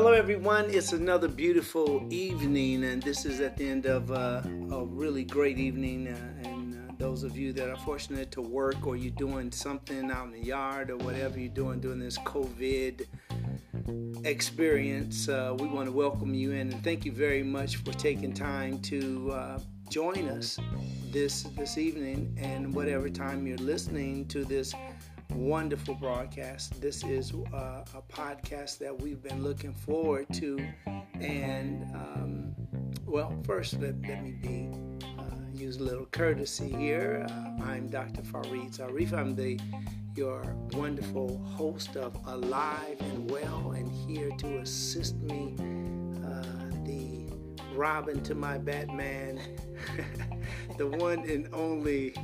Hello, everyone. It's another beautiful evening, and this is at the end of uh, a really great evening. Uh, and uh, those of you that are fortunate to work or you're doing something out in the yard or whatever you're doing during this COVID experience, uh, we want to welcome you in and thank you very much for taking time to uh, join us this this evening and whatever time you're listening to this wonderful broadcast. This is uh, a podcast that we've been looking forward to. And, um, well, first, let, let me be. Uh, use a little courtesy here. Uh, I'm Dr. Farid Zarif. I'm the your wonderful host of Alive and Well, and here to assist me, uh, the Robin to my Batman, the one and only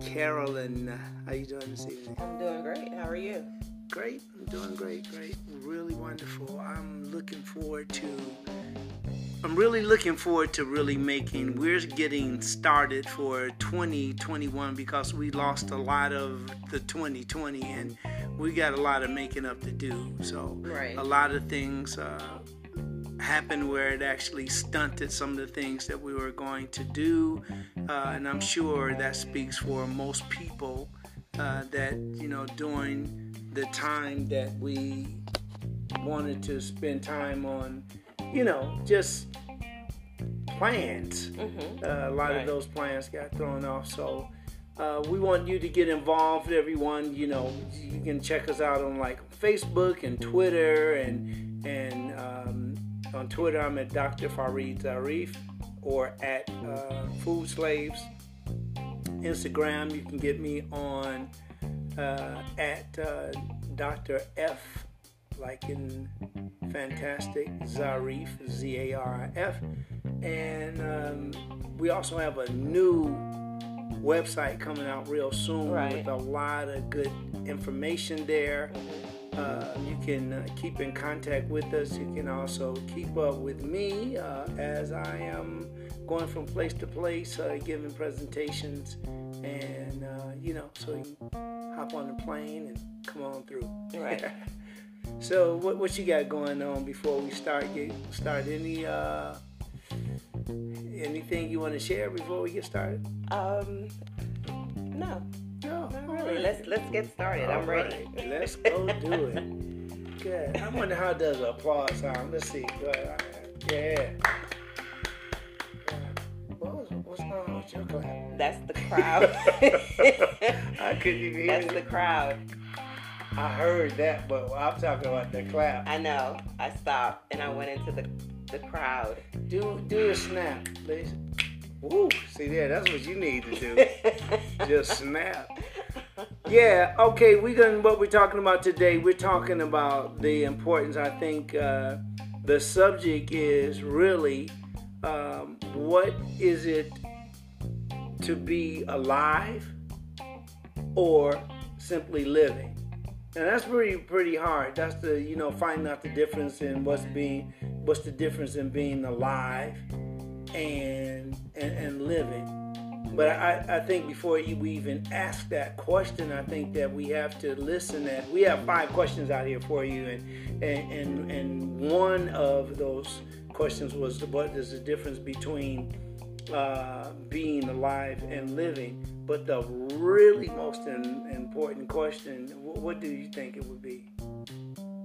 Carolyn. How you doing this evening? I'm doing great. How are you? Great. I'm doing great. Great. Really wonderful. I'm looking forward to. I'm really looking forward to really making. We're getting started for 2021 because we lost a lot of the 2020 and we got a lot of making up to do. So right. a lot of things. Uh, happened where it actually stunted some of the things that we were going to do. Uh, and I'm sure that speaks for most people uh, that, you know, during the time that we wanted to spend time on, you know, just plans, mm-hmm. uh, a lot right. of those plans got thrown off. So, uh, we want you to get involved, everyone. You know, you can check us out on like Facebook and Twitter and and um, on Twitter, I'm at Dr. Farid Zarif or at uh, Food Slaves. Instagram, you can get me on uh, at uh, Dr. F, like in Fantastic Zarif, Z A R I F. And um, we also have a new website coming out real soon right. with a lot of good information there. Mm-hmm uh, you can uh, keep in contact with us. You can also keep up with me uh, as I am going from place to place, uh, giving presentations, and uh, you know, so you hop on the plane and come on through. Right. so, what what you got going on before we start get start any anything you want to share before we get started? Um, no. No, not really. Right. Let's let's get started. All I'm ready. Right. Let's go do it. Good. I wonder how does applause sound. Let's see. Yeah. What what's going on with your clap? That's the crowd. I couldn't even hear That's the crowd. I heard that, but I'm talking about the clap. I know. I stopped and I went into the the crowd. Do do a snap, please. Woo! See there, that's what you need to do. Just snap. Yeah. Okay. We going what we're talking about today. We're talking about the importance. I think uh, the subject is really um, what is it to be alive or simply living. And that's pretty pretty hard. That's the you know finding out the difference in what's being what's the difference in being alive and and, and living. But I, I think before you we even ask that question, I think that we have to listen. That we have five questions out here for you, and and and, and one of those questions was what is the difference between uh, being alive and living? But the really most in, important question, what do you think it would be?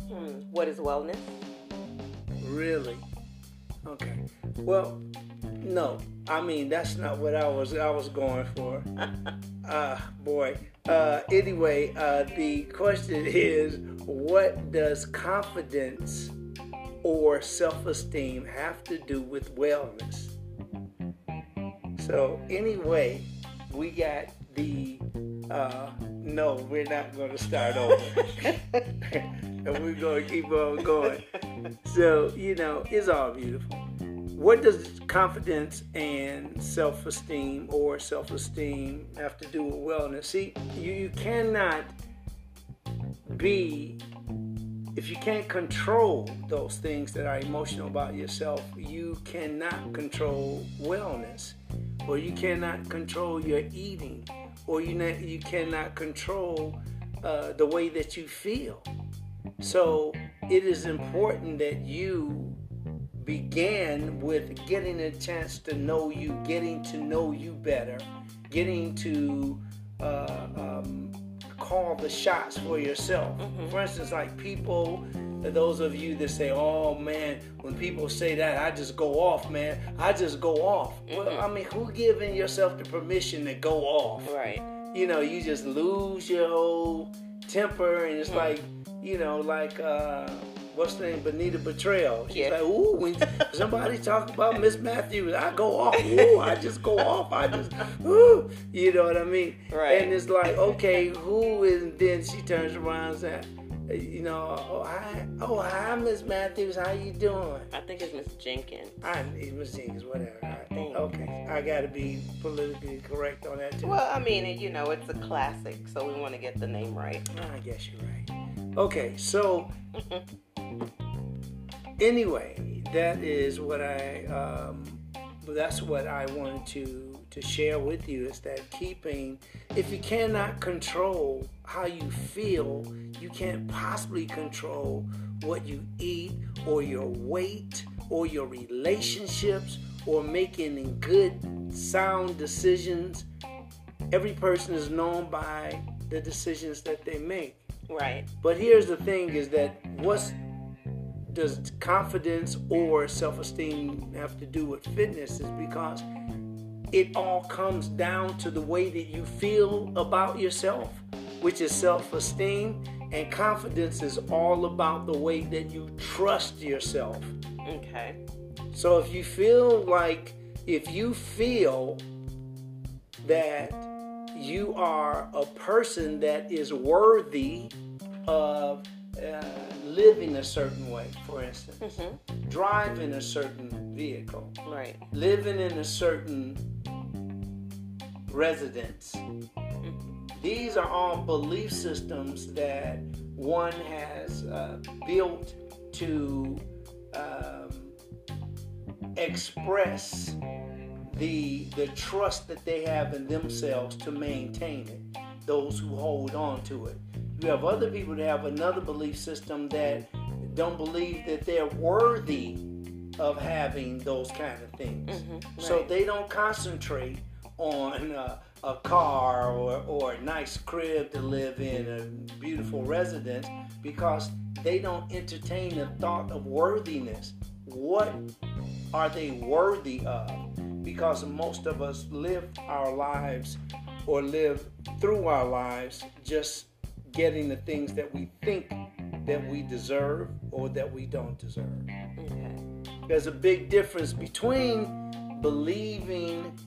Hmm. What is wellness? Really? Okay. Well, no, I mean that's not what I was I was going for. uh boy. Uh anyway, uh the question is what does confidence or self-esteem have to do with wellness? So anyway, we got the uh no, we're not going to start over. and we're going to keep on going. So, you know, it's all beautiful what does confidence and self-esteem or self-esteem have to do with wellness? See you, you cannot be if you can't control those things that are emotional about yourself you cannot control wellness or you cannot control your eating or you, not, you cannot control uh, the way that you feel. So it is important that you began with getting a chance to know you, getting to know you better, getting to uh, um, call the shots for yourself. Mm-hmm. For instance, like people, those of you that say, "Oh man," when people say that, I just go off, man. I just go off. Well, Mm-hmm. I mean, who giving yourself the permission to go off? Right. you know, you just lose your whole temper, and it's Hmm. like, you know, like uh, what's the name, Benita Butrell. She's Yeah. like, ooh, when somebody talk about Miss Matthews, I go off. Ooh, I just go off. I just, ooh, you know what I mean? Right. And it's like, okay, who is? And then she turns around and says, you know, oh hi, oh hi, Miss Matthews, how you doing? I think it's Miss Jenkins. I Miss Jenkins, whatever. I think. Okay, I gotta be politically correct on that too. Well, I mean, you know, it's a classic, so we want to get the name right. I guess you're right. Okay, so anyway, that is what I um, that's what I wanted to to share with you is that keeping if you cannot control how you feel, you can't possibly control what you eat or your weight or your relationships or making good sound decisions. Every person is known by the decisions that they make. Right. But here's the thing is that what's does confidence or self-esteem have to do with fitness is because it all comes down to the way that you feel about yourself, which is self-esteem, and confidence is all about the way that you trust yourself. Okay. So if you feel like if you feel that you are a person that is worthy of uh, living a certain way, for instance, Mm-hmm. driving a certain vehicle, Right. living in a certain residence. These are all belief systems that one has uh, built to um, express the the trust that they have in themselves to maintain it. Those who hold on to it. You have other people that have another belief system that don't believe that they're worthy of having those kind of things. So right. they don't concentrate on uh, a car or, or a nice crib to live in, a beautiful residence, because they don't entertain the thought of worthiness. What are they worthy of? Because most of us live our lives or live through our lives just getting the things that we think that we deserve or that we don't deserve. Okay. There's a big difference between believing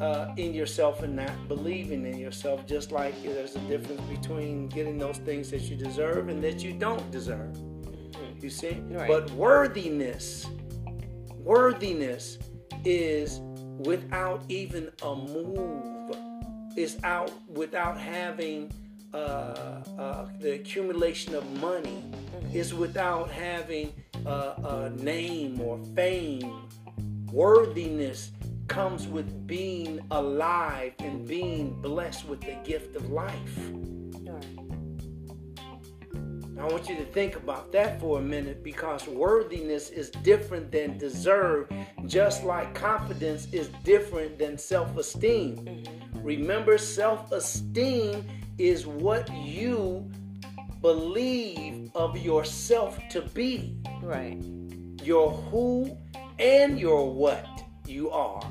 uh, in yourself and not believing in yourself, just like there's a difference between getting those things that you deserve and that you don't deserve. You see? Right. But worthiness, worthiness is without even a move, is out without having uh, uh, the accumulation of money, is without having uh, a name or fame. Worthiness comes with being alive and being blessed with the gift of life. I want you to think about that for a minute because worthiness is different than deserve, just like confidence is different than self esteem. Remember, self esteem is what you believe of yourself to be, Right. your who and your what you are.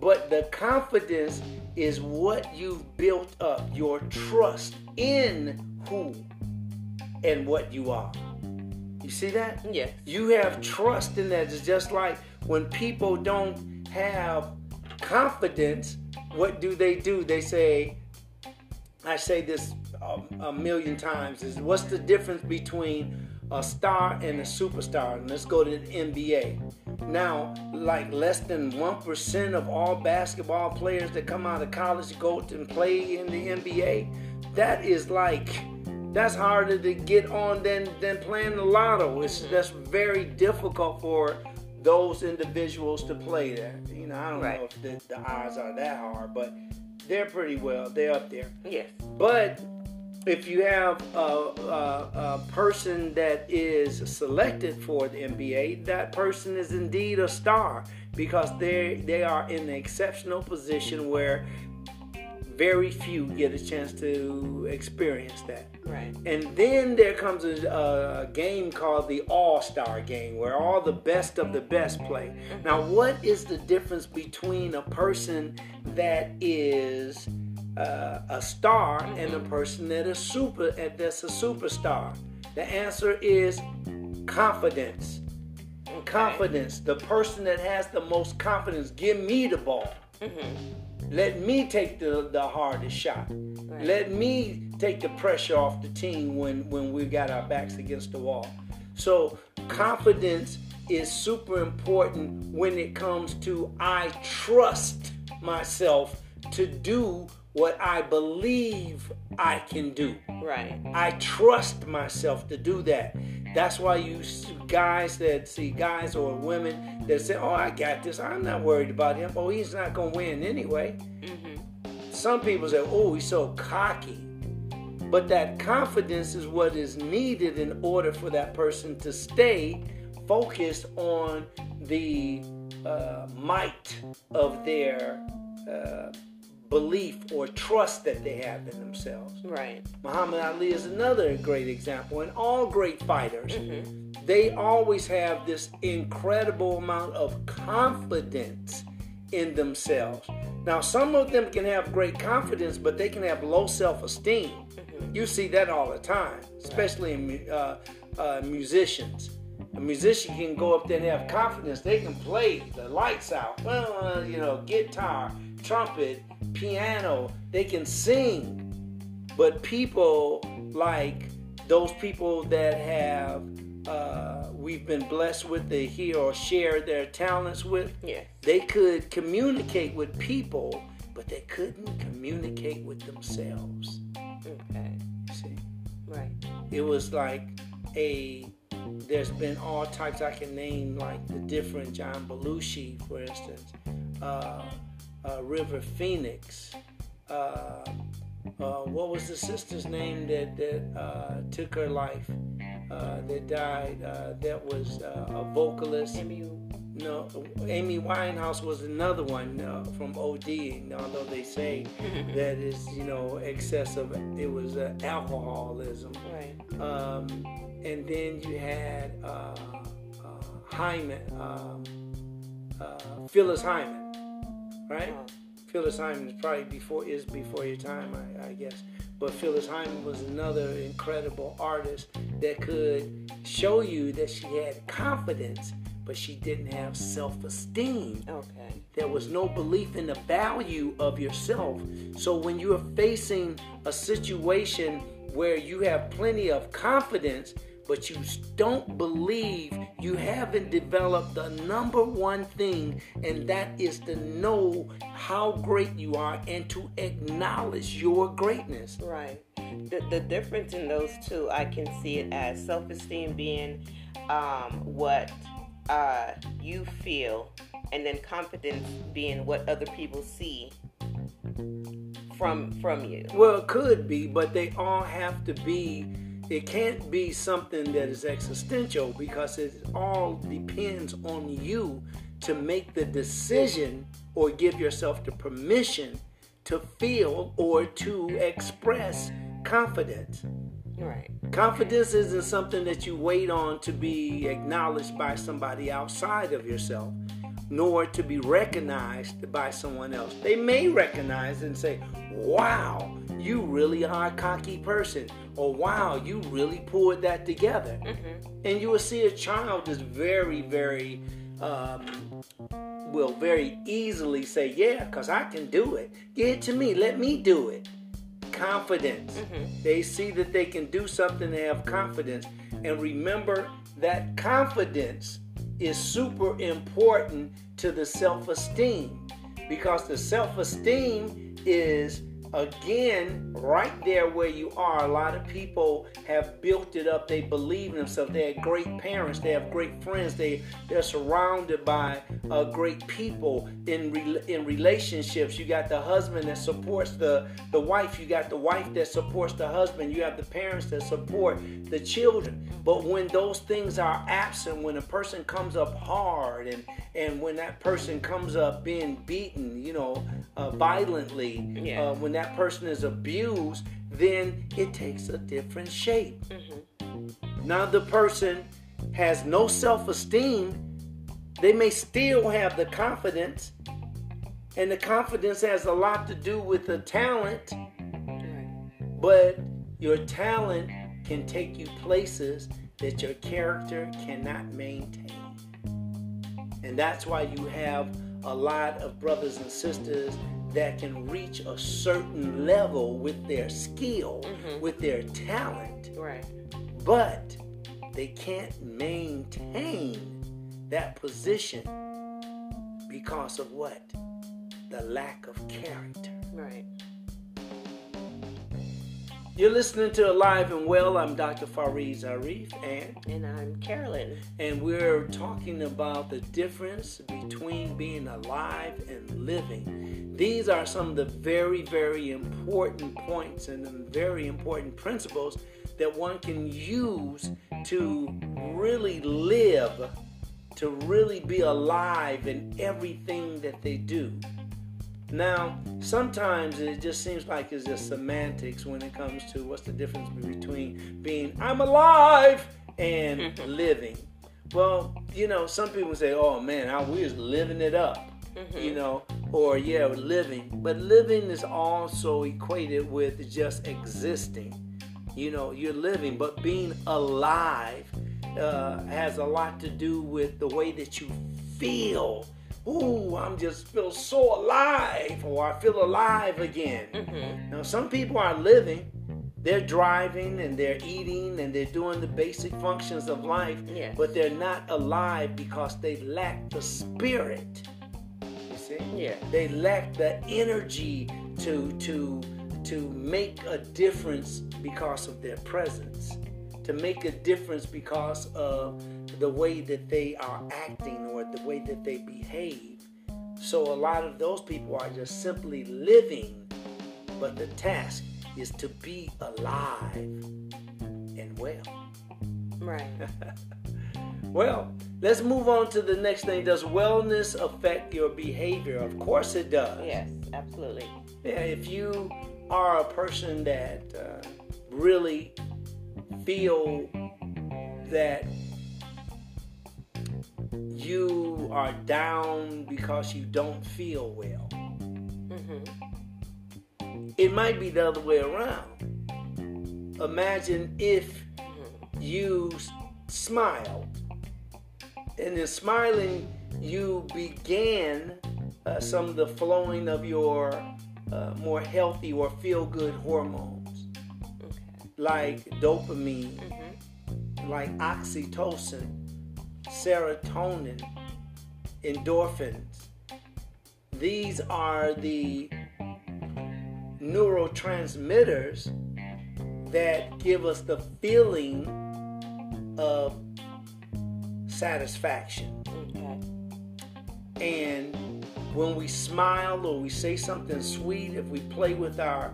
But the confidence is what you've built up, your trust in who and what you are. You see that? Yes. You have trust in that. It's just like when people don't have confidence, what do they do? They say, I say this um, a million times, is what's the difference between a star and a superstar? And let's go to the NBA. Now, like less than 1% of all basketball players that come out of college go to and play in the NBA. That is like that's harder to get on than than playing the lotto. It's that's very difficult for those individuals to play there. You know, I don't know if the, the odds are that hard, but they're pretty well. They're up there. Yes. But if you have a, a, a, person that is selected for the NBA, that person is indeed a star because they they are in an exceptional position where very few get a chance to experience that. Right. And then there comes a, a game called the All Star Game, where all the best of the best play. Mm-hmm. Now, what is the difference between a person that is uh, a star mm-hmm. and a person that is super and that's a superstar? The answer is confidence. Okay. Confidence. The person that has the most confidence. Give me the ball. Mm-hmm let me take the, the hardest shot. Right. Let me take the pressure off the team when, when we got our backs against the wall. So confidence is super important when it comes to I trust myself to do what I believe I can do. Right. I trust myself to do that. That's why you guys that see guys or women that say, "Oh, I got this. I'm not worried about him. Oh, he's not gonna win anyway." Mm-hmm. Some people say, "Oh, he's so cocky," but that confidence is what is needed in order for that person to stay focused on the uh, might of their. Uh, belief or trust that they have in themselves. Right. Muhammad Ali is another great example. And all great fighters, mm-hmm. they always have this incredible amount of confidence in themselves. Now, some of them can have great confidence, but they can have low self esteem. Mm-hmm. You see that all the time, especially in uh, uh, musicians. A musician can go up there and have confidence. They can play the lights out. Well, you know, guitar, trumpet, piano, they can sing. But people like those people that have uh, we've been blessed with to hear or share their talents with, yeah. they could communicate with people, but they couldn't communicate with themselves. Okay. See? Right. It was like a there's been all types I can name like the different John Belushi, for instance. Uh, uh, River Phoenix. Uh, uh, what was the sister's name that that uh, took her life? Uh, that died. Uh, that was a vocalist. Amy. No, Amy Winehouse was another one from OD. Although they say that is, you know, excessive. It was alcoholism. Right. Um, and then you had Hyman, um, Phyllis Hyman right? Uh-huh. Phyllis Hyman is probably before is before your time, I, I, guess. But Phyllis Hyman was another incredible artist that could show you that she had confidence, but she didn't have self-esteem. Okay. There was no belief in the value of yourself. So when you are facing a situation where you have plenty of confidence, but you don't believe you haven't developed the number one thing, and that is to know how great you are and to acknowledge your greatness. Right. The, the difference in those two, I can see it as self esteem being um, what uh, you feel, and then confidence being what other people see from from you. Well, it could be, but they all have to be it can't be something that is existential because it all depends on you to make the decision or give yourself the permission to feel or to express confidence. Right. Confidence isn't something that you wait on to be acknowledged by somebody outside of yourself, nor to be recognized by someone else. They may recognize and say, Wow, you really are a cocky person or wow, you really pulled that together. Mm-hmm. And you will see a child is very, very, um, will very easily say, yeah, because I can do it. Give it to me. Let me do it. Confidence. Mm-hmm. They see that they can do something, they have confidence. And remember that confidence is super important to the self esteem because the self esteem is again, right there where you are, a lot of people have built it up. They believe in themselves. They have great parents. They have great friends. They they're surrounded by uh, great people in re- in relationships. You got the husband that supports the the wife. You got the wife that supports the husband. You have the parents that support the children. But when those things are absent, when a person comes up hard, and and when that person comes up being beaten, you know, uh, violently, Yeah. uh, when that person is abused, then it takes a different shape. Mm-hmm. Now the person has no self-esteem. They may still have the confidence, and the confidence has a lot to do with the talent, but your talent can take you places that your character cannot maintain. And that's why you have a lot of brothers and sisters that can reach a certain level with their skill, mm-hmm. with their talent, Right. but they can't maintain that position because of what? The lack of character. Right. You're listening to Alive and Well. I'm Dr. Farid Zarif and And I'm Carolyn. and we're talking about the difference between being alive and living. These are some of the very, very important points and the very important principles that one can use to really live, to really be alive in everything that they do. Now, sometimes it just seems like it's just semantics when it comes to what's the difference between being I'm alive and living. Well, you know, some people say, "Oh man, I, we was living it up," you know, or yeah, living. But living is also equated with just existing. You know, you're living, but being alive uh, has a lot to do with the way that you feel. Ooh, I'm just feel so alive, or I feel alive again. Mm-hmm. Now, some people are living, they're driving and they're eating and they're doing the basic functions of life, Yes. but they're not alive because they lack the spirit. You see? Yeah. They lack the energy to to to make a difference because of their presence, to make a difference because of the way that they are acting or the way that they behave. So a lot of those people are just simply living, but the task is to be alive and well. Right. Well, let's move on to the next thing. Does wellness affect your behavior? Of course it does. yes, absolutely. Yeah, if you are a person that uh, really feel that you are down because you don't feel well, it might be the other way around. Imagine if you s- smiled, and in smiling, you began uh, some of the flowing of your uh, more healthy or feel good hormones, Okay. like dopamine, like oxytocin, serotonin, endorphins. These are the neurotransmitters that give us the feeling of satisfaction. Okay. And when we smile or we say something sweet, if we play with our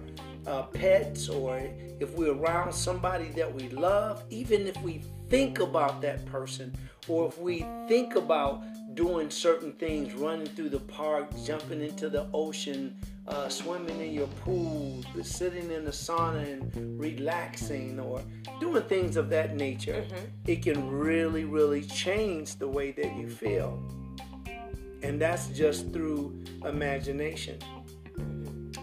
uh, pets or if we're around somebody that we love, even if we think about that person or if we think about doing certain things, running through the park, jumping into the ocean, uh, swimming in your pool, sitting in the sauna and relaxing, or doing things of that nature, it can really, really change the way that you feel. And that's just through imagination.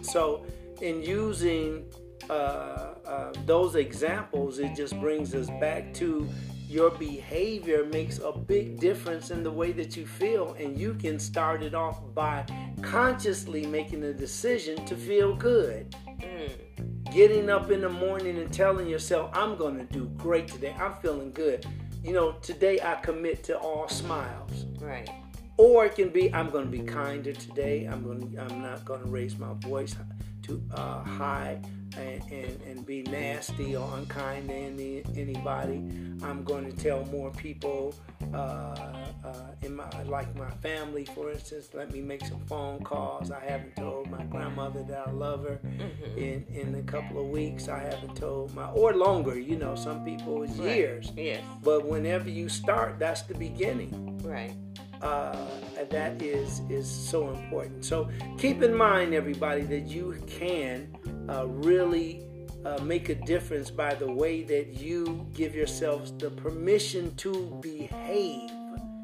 So, in using uh, uh, those examples, it just brings us back to your behavior makes a big difference in the way that you feel, and you can start it off by consciously making a decision to feel good. Getting up in the morning and telling yourself, I'm going to do great today. I'm feeling good. You know, today I commit to all smiles. Right. Or it can be, I'm going to be kinder today. I'm going to, I'm not going to raise my voice too uh, high and, and, and be nasty or unkind to any, anybody. I'm going to tell more people uh, uh, in my like my family, for instance, let me make some phone calls. I haven't told my grandmother that I love her Mm-hmm. in in a couple of weeks. I haven't told my or longer. You know, some people it's Right. years. Yes. But whenever you start, that's the beginning. Right. Uh, that is is so important. So keep in mind, everybody, that you can uh, really uh, make a difference by the way that you give yourselves the permission to behave.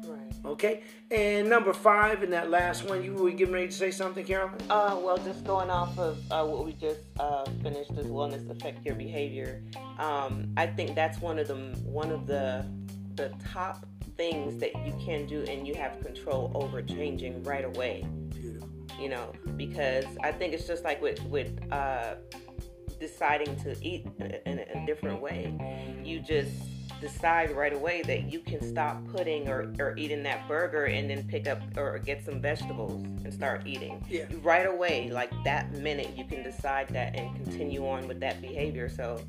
Right. Okay. And number five, and that last one, you were getting ready to say something, Carolyn. Uh, well, just going off of uh, what we just uh, finished, does wellness affect your behavior? Um, I think that's one of the one of the the top things that you can do, and you have control over changing right away. Beautiful. You know, because I think it's just like with with uh, deciding to eat in a, a different way. You just decide right away that you can stop putting or, or eating that burger and then pick up or get some vegetables and start eating Yeah. right away like that minute you can decide that and continue on with that behavior so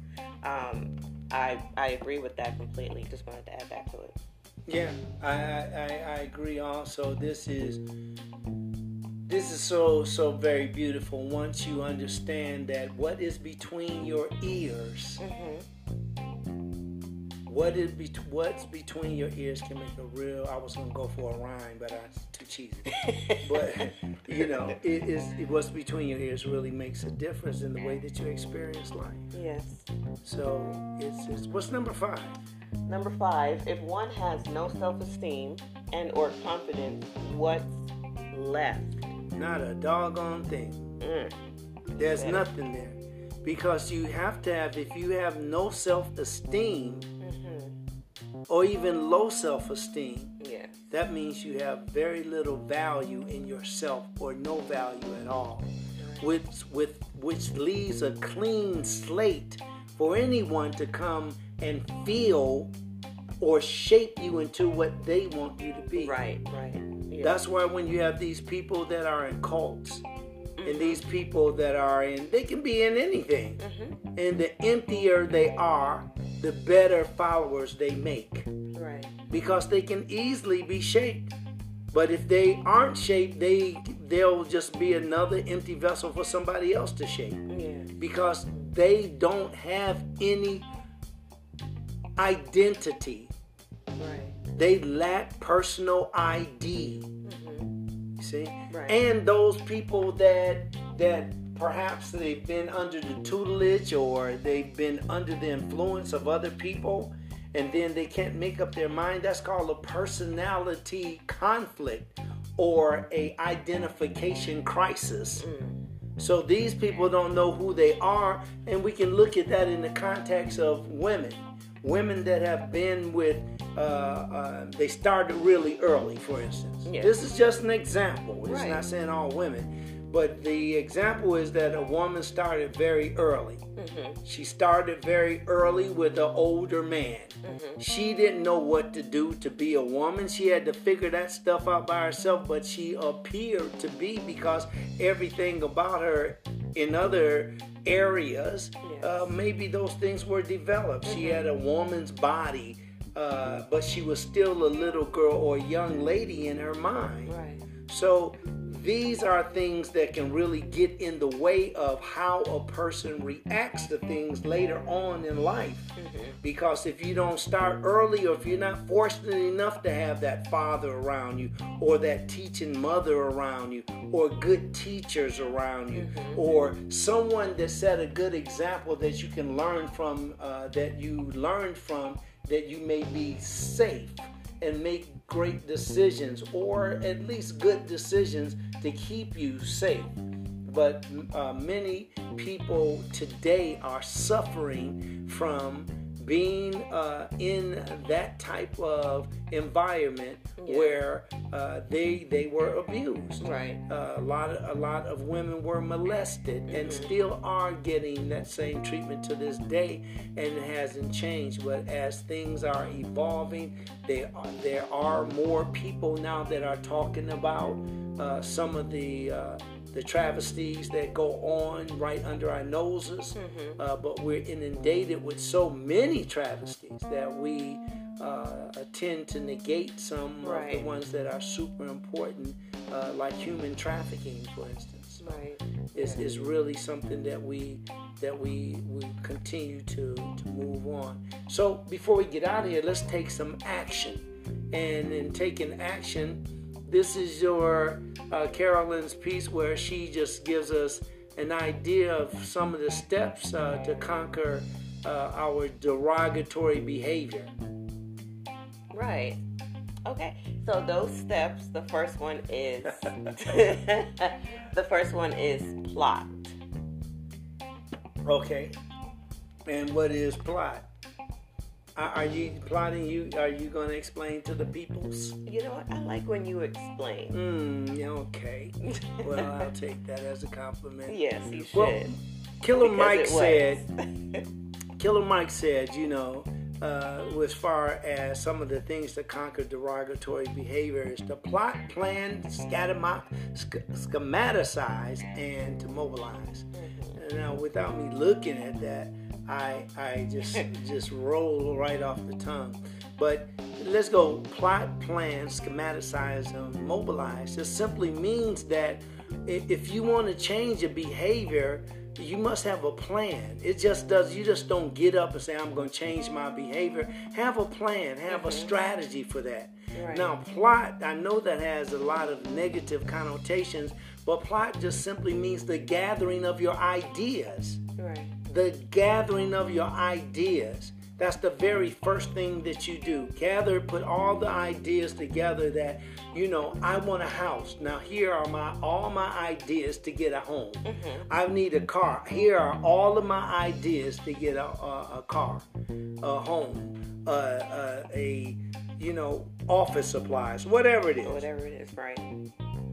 um, I, I agree with that completely just wanted to add that to it Yeah, I, I, I- agree. Also, this is this is so so very beautiful. Once you understand that what is between your ears, mm-hmm. What is be, what's between your ears can make a real. I was gonna go for a rhyme, but I was too cheesy. but you know, it is it, what's between your ears really makes a difference in the way that you experience life. yes So it's, it's what's number five. number five if one has no self-esteem and or confidence what's left Not a doggone thing. Mm. There's Better. nothing there. Because you have to have, if you have no self esteem Mm-hmm. Or even low self esteem, yes that means you have very little value in yourself or no value at all. Which, with, which leaves a clean slate for anyone to come and feel or shape you into what they want you to be. right right yeah. That's why when you have these people that are in cults and mm-hmm. these people that are in, they can be in anything. Mm-hmm. And the emptier they are, the better followers they make right because they can easily be shaped. But if they aren't shaped, they they'll just be another empty vessel for somebody else to shape yeah because they don't have any identity. right They lack personal ID. You mm-hmm. see? Right. And those people that that perhaps they've been under the tutelage or they've been under the influence of other people and then they can't make up their mind, that's called a personality conflict or a identification crisis. So these people don't know who they are, and we can look at that in the context of women. Women that have been with, uh, uh, they started really early, for instance. Yeah. This is just an example. It's Right. not saying all women. But the example is that a woman started very early. She started very early with an older man. She didn't know what to do to be a woman. She had to figure that stuff out by herself, but she appeared to be because everything about her in other areas, Yes. uh, maybe those things were developed. She had a woman's body, uh, but she was still a little girl or young lady in her mind. right So these are things that can really get in the way of how a person reacts to things later on in life. Because if you don't start early or if you're not fortunate enough to have that father around you or that teaching mother around you or good teachers around you or someone that set a good example that you can learn from uh, that you learned from that you may be safe and make great decisions or at least good decisions to keep you safe. But uh, many people today are suffering from being uh, in that type of environment Yeah. where uh, they they were abused. right Uh, a lot of a lot of women were molested and still are getting that same treatment to this day, and it hasn't changed. But as things are evolving, there are, there are more people now that are talking about uh, some of the. The travesties that go on right under our noses, uh, but we're inundated with so many travesties that we uh, tend to negate some Right. of the ones that are super important, uh, like human trafficking, for instance. Right. Is, is really something that we that we we continue to to move on. So before we get out of here, let's take some action. And in taking action, this is your uh, Carolyn's piece where she just gives us an idea of some of the steps uh, to conquer uh, our derogatory behavior. Right. Okay. So those steps, the first one is the first one is plot. Okay. And what is plot? Are you plotting? You are you going to explain to the peoples? You know what? I like when you explain. Hmm. Yeah. Okay. Well, I'll take that as a compliment. yes, you should. Well, Killer Because Mike said. Killer Mike said, you know, uh, as far as some of the things to conquer derogatory behavior is to plot, plan, scatama- sch- schematicize, and to mobilize. Mm-hmm. Now, without me looking at that, I I just just roll right off the tongue. But let's go plot, plan, schematicize, and mobilize. It simply means that if you want to change a behavior, you must have a plan. It just does. You just don't get up and say, "I'm going to change my behavior." Have a plan. Have a mm-hmm. strategy for that. Right. Now, plot. I know that has a lot of negative connotations, but plot just simply means the gathering of your ideas right. The gathering of your ideas. That's the very first thing that you do. Gather, put all the ideas together that, you know, I want a house. Now here are my all my ideas to get a home. I need a car. Here are all of my ideas to get a, a, a car, a home, uh, uh, a, you know, office supplies, whatever it is. Whatever it is, right.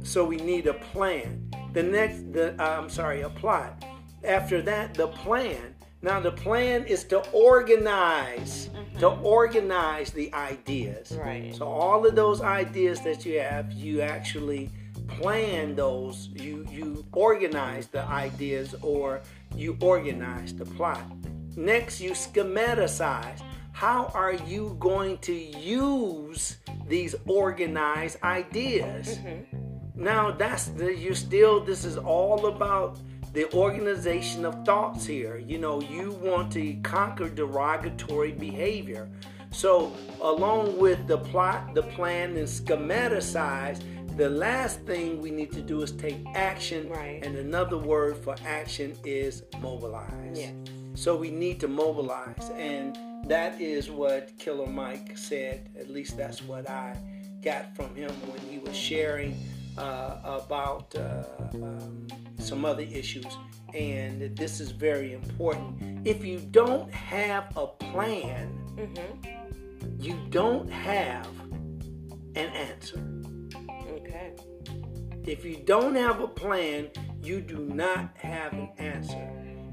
So we need a plan. The next, the uh, I'm sorry, a plot. After that, the plan. Now the plan is to organize, to mm-hmm. organize the ideas. Right. So all of those ideas that you have, you actually plan those. You you organize the ideas, or you organize the plot. Next, you schematicize. How are you going to use these organized ideas? Mm-hmm. Now that's the, you still this is all about the organization of thoughts here. You know, you want to conquer derogatory behavior. So along with the plot, the plan, and schematicize, the last thing we need to do is take action. Right. And another word for action is mobilize. Yes. So we need to mobilize, and that is what Killer Mike said. At least that's what I got from him when he was sharing uh, about uh, um, some other issues. And this is very important. If you don't have a plan, Mm-hmm. you don't have an answer. Okay. If you don't have a plan, you do not have an answer.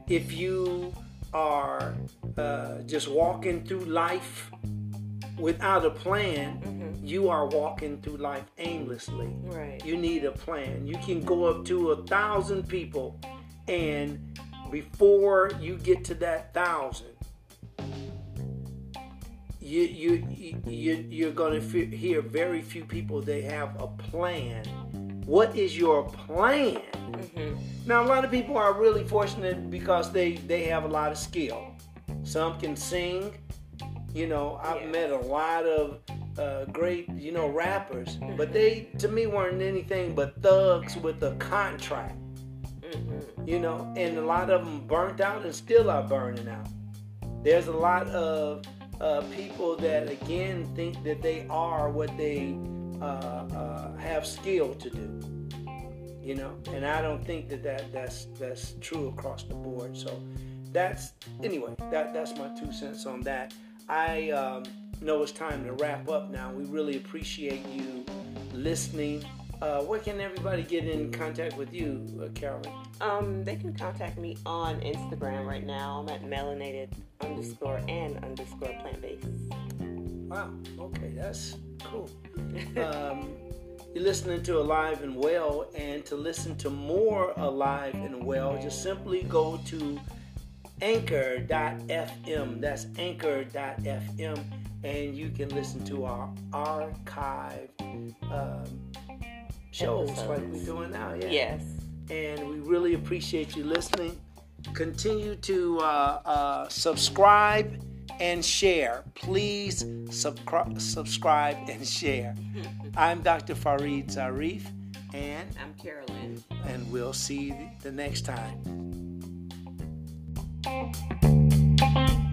If you are uh, just walking through life without a plan, you are walking through life aimlessly. Right. You need a plan. You can go up to a thousand people, and before you get to that thousand, you you you you're gonna f- hear very few people they have a plan. What is your plan? Mm-hmm. Now a lot of people are really fortunate because they they have a lot of skill. Some can sing. You know, I've Yeah. met a lot of uh, great you know rappers, but they to me weren't anything but thugs with a contract. Mm-hmm. You know, and a lot of them burnt out and still are burning out. There's a lot of uh, people that again think that they are what they uh, uh, have skill to do. You know, and I don't think that, that that's that's true across the board. So that's anyway. That that's my two cents on that. I um, know it's time to wrap up now. We really appreciate you listening. Uh, where can everybody get in contact with you, uh, Carolyn? Um, they can contact me on Instagram right now. I'm at melanated underscore and underscore plant based. Wow. Okay, that's cool. Um, you're listening to Alive and Well, and to listen to more Alive and Well, just simply go to anchor.fm. That's anchor.fm, and you can listen to our archive um, shows like we're doing now. Yeah. Yes. And we really appreciate you listening. Continue to uh, uh, subscribe and share. Please subscri- subscribe and share. I'm Dr. Farid Zarif, and I'm Carolyn. and we'll see you the next time. Thank you.